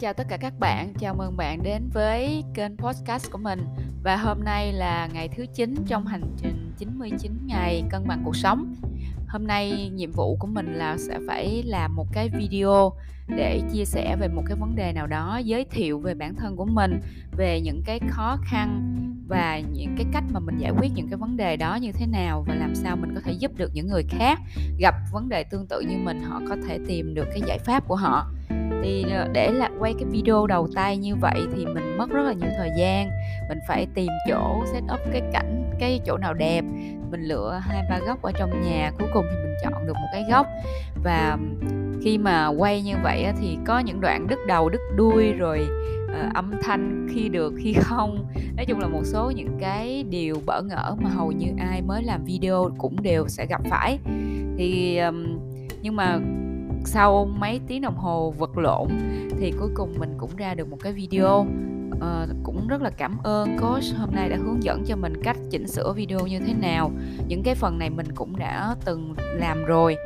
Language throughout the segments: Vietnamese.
chào tất cả các bạn, chào mừng bạn đến với kênh podcast của mình. Và hôm nay là ngày thứ 9 trong hành trình 99 ngày cân bằng cuộc sống. Hôm nay nhiệm vụ của mình là sẽ phải làm một cái video để chia sẻ về một cái vấn đề nào đó Giới thiệu về bản thân của mình, về những cái khó khăn và những cái cách mà mình giải quyết những cái vấn đề đó như thế nào và làm sao mình có thể giúp được những người khác gặp vấn đề tương tự như mình họ có thể tìm được cái giải pháp của họ thì ờ, để là quay cái video đầu tay như vậy thì mình mất rất là nhiều thời gian. Mình phải tìm chỗ set up cái cảnh cái chỗ nào đẹp. Mình lựa hai ba góc ở trong nhà cuối cùng thì mình chọn được một cái góc. Và khi mà quay như vậy thì có những đoạn đứt đầu đứt đuôi rồi uh, âm thanh khi được khi không. Nói chung là một số những cái điều bỡ ngỡ mà hầu như ai mới làm video cũng đều sẽ gặp phải. Thì um, nhưng mà sau mấy tiếng đồng hồ vật lộn thì cuối cùng mình cũng ra được một cái video. Uh, cũng rất là cảm ơn coach hôm nay đã hướng dẫn cho mình cách chỉnh sửa video như thế nào. Những cái phần này mình cũng đã từng làm rồi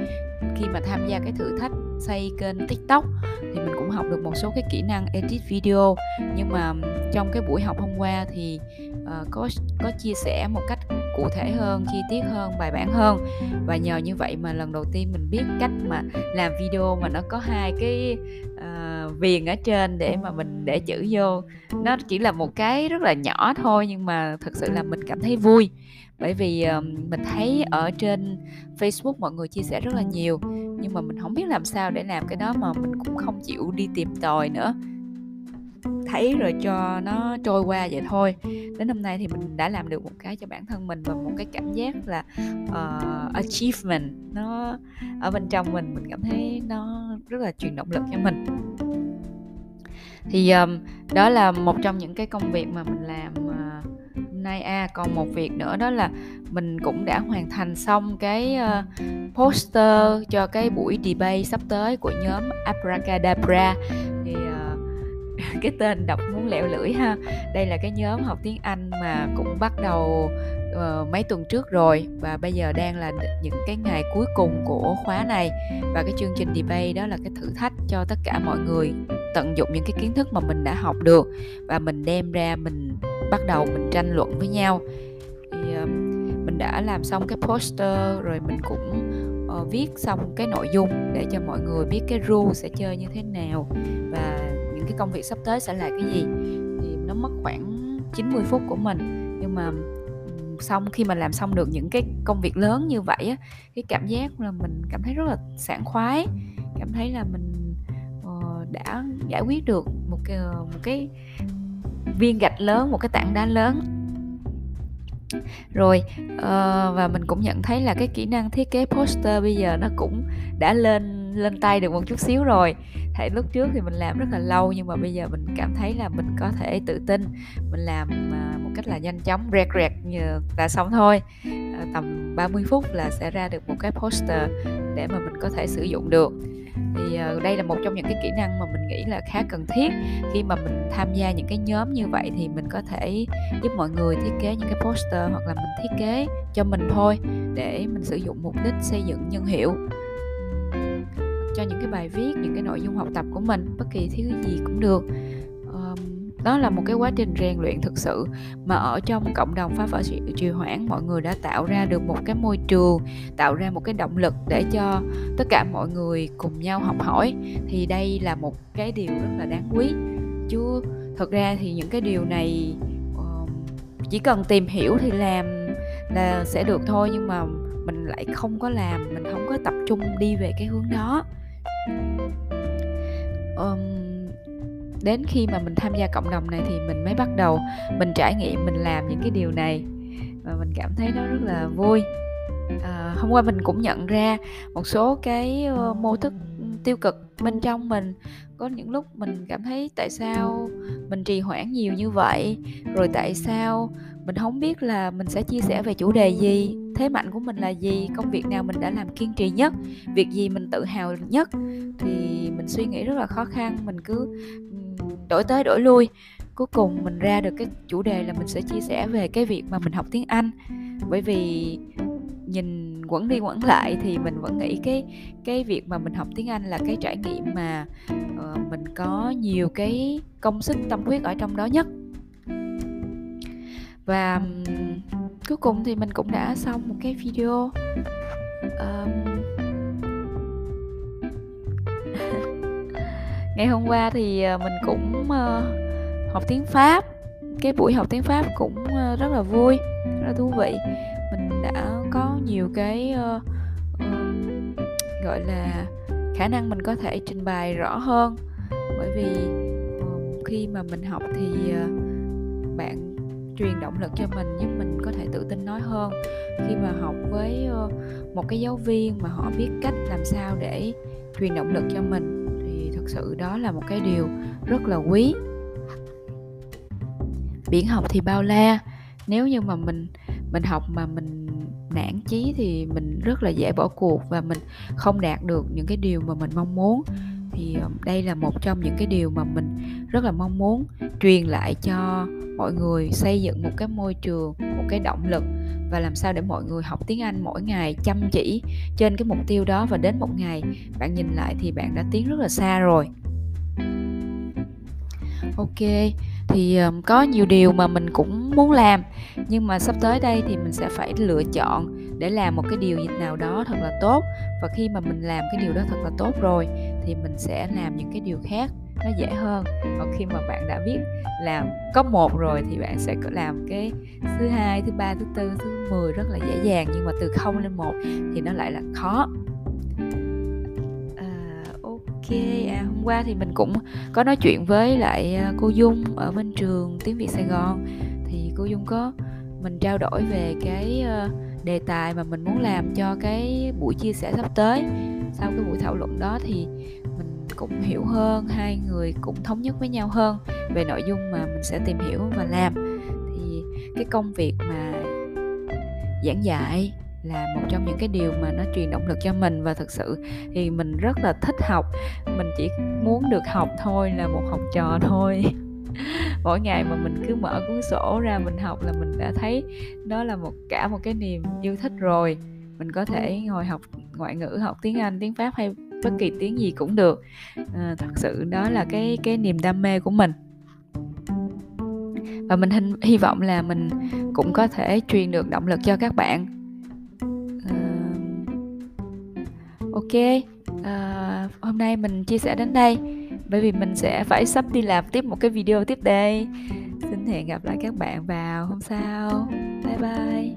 khi mà tham gia cái thử thách xây kênh tiktok thì mình cũng học được một số cái kỹ năng edit video. Nhưng mà trong cái buổi học hôm qua thì uh, có có chia sẻ một cách cụ thể hơn chi tiết hơn bài bản hơn. Và nhờ như vậy mà lần đầu tiên mình biết cách mà làm video mà nó có hai cái uh, viền ở trên để mà mình để chữ vô. Nó chỉ là một cái rất là nhỏ thôi nhưng mà thật sự là mình cảm thấy vui. Bởi vì uh, mình thấy ở trên Facebook mọi người chia sẻ rất là nhiều nhưng mà mình không biết làm sao để làm cái đó mà mình cũng không chịu đi tìm tòi nữa thấy rồi cho nó trôi qua vậy thôi. Đến hôm nay thì mình đã làm được một cái cho bản thân mình và một cái cảm giác là uh, achievement nó ở bên trong mình mình cảm thấy nó rất là truyền động lực cho mình. Thì um, đó là một trong những cái công việc mà mình làm uh, nay. A à, còn một việc nữa đó là mình cũng đã hoàn thành xong cái uh, poster cho cái buổi debate sắp tới của nhóm Abracadabra. Thì cái tên đọc muốn lẹo lưỡi ha. Đây là cái nhóm học tiếng Anh mà cũng bắt đầu uh, mấy tuần trước rồi. Và bây giờ đang là những cái ngày cuối cùng của khóa này. Và cái chương trình debate đó là cái thử thách cho tất cả mọi người tận dụng những cái kiến thức mà mình đã học được. Và mình đem ra mình bắt đầu mình tranh luận với nhau. Thì uh, mình đã làm xong cái poster rồi mình cũng uh, viết xong cái nội dung để cho mọi người biết cái rule sẽ chơi như thế nào. Và những cái công việc sắp tới sẽ là cái gì? Thì nó mất khoảng 90 phút của mình. Nhưng mà xong khi mà làm xong được những cái công việc lớn như vậy á cái cảm giác là mình cảm thấy rất là sảng khoái. Cảm thấy là mình uh, đã giải quyết được một cái ờ, một cái viên gạch lớn một cái tảng đá lớn. Rồi uh, và mình cũng nhận thấy là cái kỹ năng thiết kế poster bây giờ nó cũng đã lên lên tay được một chút xíu rồi. Tại lúc trước thì mình làm rất là lâu, nhưng mà bây giờ mình cảm thấy là mình có thể tự tin, mình làm à, một cách là nhanh chóng, rẹt rẹt như là xong thôi. À, tầm 30 phút là sẽ ra được một cái poster để mà mình có thể sử dụng được. Thì à, đây là một trong những cái kỹ năng mà mình nghĩ là khá cần thiết. Khi mà mình tham gia những cái nhóm như vậy thì mình có thể giúp mọi người thiết kế những cái poster hoặc là mình thiết kế cho mình thôi để mình sử dụng mục đích xây dựng nhân hiệu cho những cái bài viết, những cái nội dung học tập của mình, bất kỳ thứ gì cũng được. Đó là một cái quá trình rèn luyện thực sự mà ở trong cộng đồng phá vỡ trì hoãn, mọi người đã tạo ra được một cái môi trường, tạo ra một cái động lực để cho tất cả mọi người cùng nhau học hỏi. Thì đây là một cái điều rất là đáng quý. Chứ thật ra thì những cái điều này chỉ cần tìm hiểu thì làm là sẽ được thôi, nhưng mà mình lại không có làm, mình không có tập trung đi về cái hướng đó um, đến khi mà mình tham gia cộng đồng này thì mình mới bắt đầu mình trải nghiệm mình làm những cái điều này. Và mình cảm thấy nó rất là vui. À, hôm qua mình cũng nhận ra một số cái uh, mô thức ừ, tiêu cực bên trong mình. Có những lúc mình cảm thấy tại sao mình trì hoãn nhiều như vậy rồi tại sao mình không biết là mình sẽ chia sẻ về chủ đề gì thế mạnh của mình là gì công việc nào mình đã làm kiên trì nhất việc gì mình tự hào nhất. Thì mình suy nghĩ rất là khó khăn mình cứ đổi tới đổi lui. Cuối cùng mình ra được cái chủ đề là mình sẽ chia sẻ về cái việc mà mình học tiếng anh. Bởi vì nhìn quẩn đi quẩn lại thì mình vẫn nghĩ cái cái việc mà mình học tiếng Anh là cái trải nghiệm mà uh, mình có nhiều cái công sức tâm huyết ở trong đó nhất và um, cuối cùng thì mình cũng đã xong một cái video. Um, ngày hôm qua thì ờ, mình cũng uh, học tiếng Pháp. Cái buổi học tiếng Pháp cũng uh, rất là vui rất là thú vị. Mình đã có nhiều cái uh, uh, gọi là khả năng mình có thể trình bày rõ hơn. Bởi vì uh, khi mà mình học thì uh, bạn truyền động lực cho mình giúp mình có thể tự tin nói hơn. Khi mà học với ờ, một cái giáo viên mà họ biết cách làm sao để truyền động lực cho mình thì thực sự đó là một cái điều rất là quý. Biển học thì bao la, nếu như mà mình mình học mà mình nản chí thì mình rất là dễ bỏ cuộc và mình không đạt được những cái điều mà mình mong muốn. Thì ờ, đây là một trong những cái điều mà mình rất là mong muốn truyền lại cho mọi người xây dựng một cái môi trường một cái động lực và làm sao để mọi người học tiếng Anh mỗi ngày chăm chỉ trên cái mục tiêu đó. Và đến một ngày bạn nhìn lại thì bạn đã tiến rất là xa rồi. Ok thì um, có nhiều điều mà mình cũng muốn làm nhưng mà sắp tới đây thì mình sẽ phải lựa chọn để làm một cái điều gì nào đó thật là tốt. Và khi mà mình làm cái điều đó thật là tốt rồi thì mình sẽ làm những cái điều khác nó dễ hơn. Còn khi mà bạn đã biết làm có một rồi thì bạn sẽ có làm cái thứ hai, thứ ba, thứ tư, thứ mười rất là dễ dàng, nhưng mà từ không lên một thì nó lại là khó. À, ok à hôm qua thì mình cũng có nói chuyện với lại à, cô dung ở bên trường tiếng việt sài gòn. Thì cô dung có mình trao đổi về cái ờ, đề tài mà mình muốn làm cho cái buổi chia sẻ sắp tới. Sau cái buổi thảo luận đó thì mình cũng hiểu hơn, hai người cũng thống nhất với nhau hơn về nội dung mà mình sẽ tìm hiểu và làm. Thì cái công việc mà giảng dạy là một trong những cái điều mà nó truyền động lực cho mình và thực sự thì mình rất là thích học. Mình chỉ muốn được học thôi, là một học trò thôi. Mỗi ngày mà mình cứ mở cuốn sổ ra mình học là mình đã thấy đó là một, cả một cái niềm yêu thích rồi. Mình có thể ngồi học ngoại ngữ, học tiếng anh, tiếng pháp hay bất kỳ tiếng gì cũng được. À, thật sự đó là cái cái niềm đam mê của mình. Và mình hy, hy vọng là mình cũng có thể truyền được động lực cho các bạn. Ờ, ok à, hôm nay mình chia sẻ đến đây. Bởi vì mình sẽ phải sắp đi làm tiếp một cái video tiếp đây. Xin hẹn gặp lại các bạn vào hôm sau. Bye bye.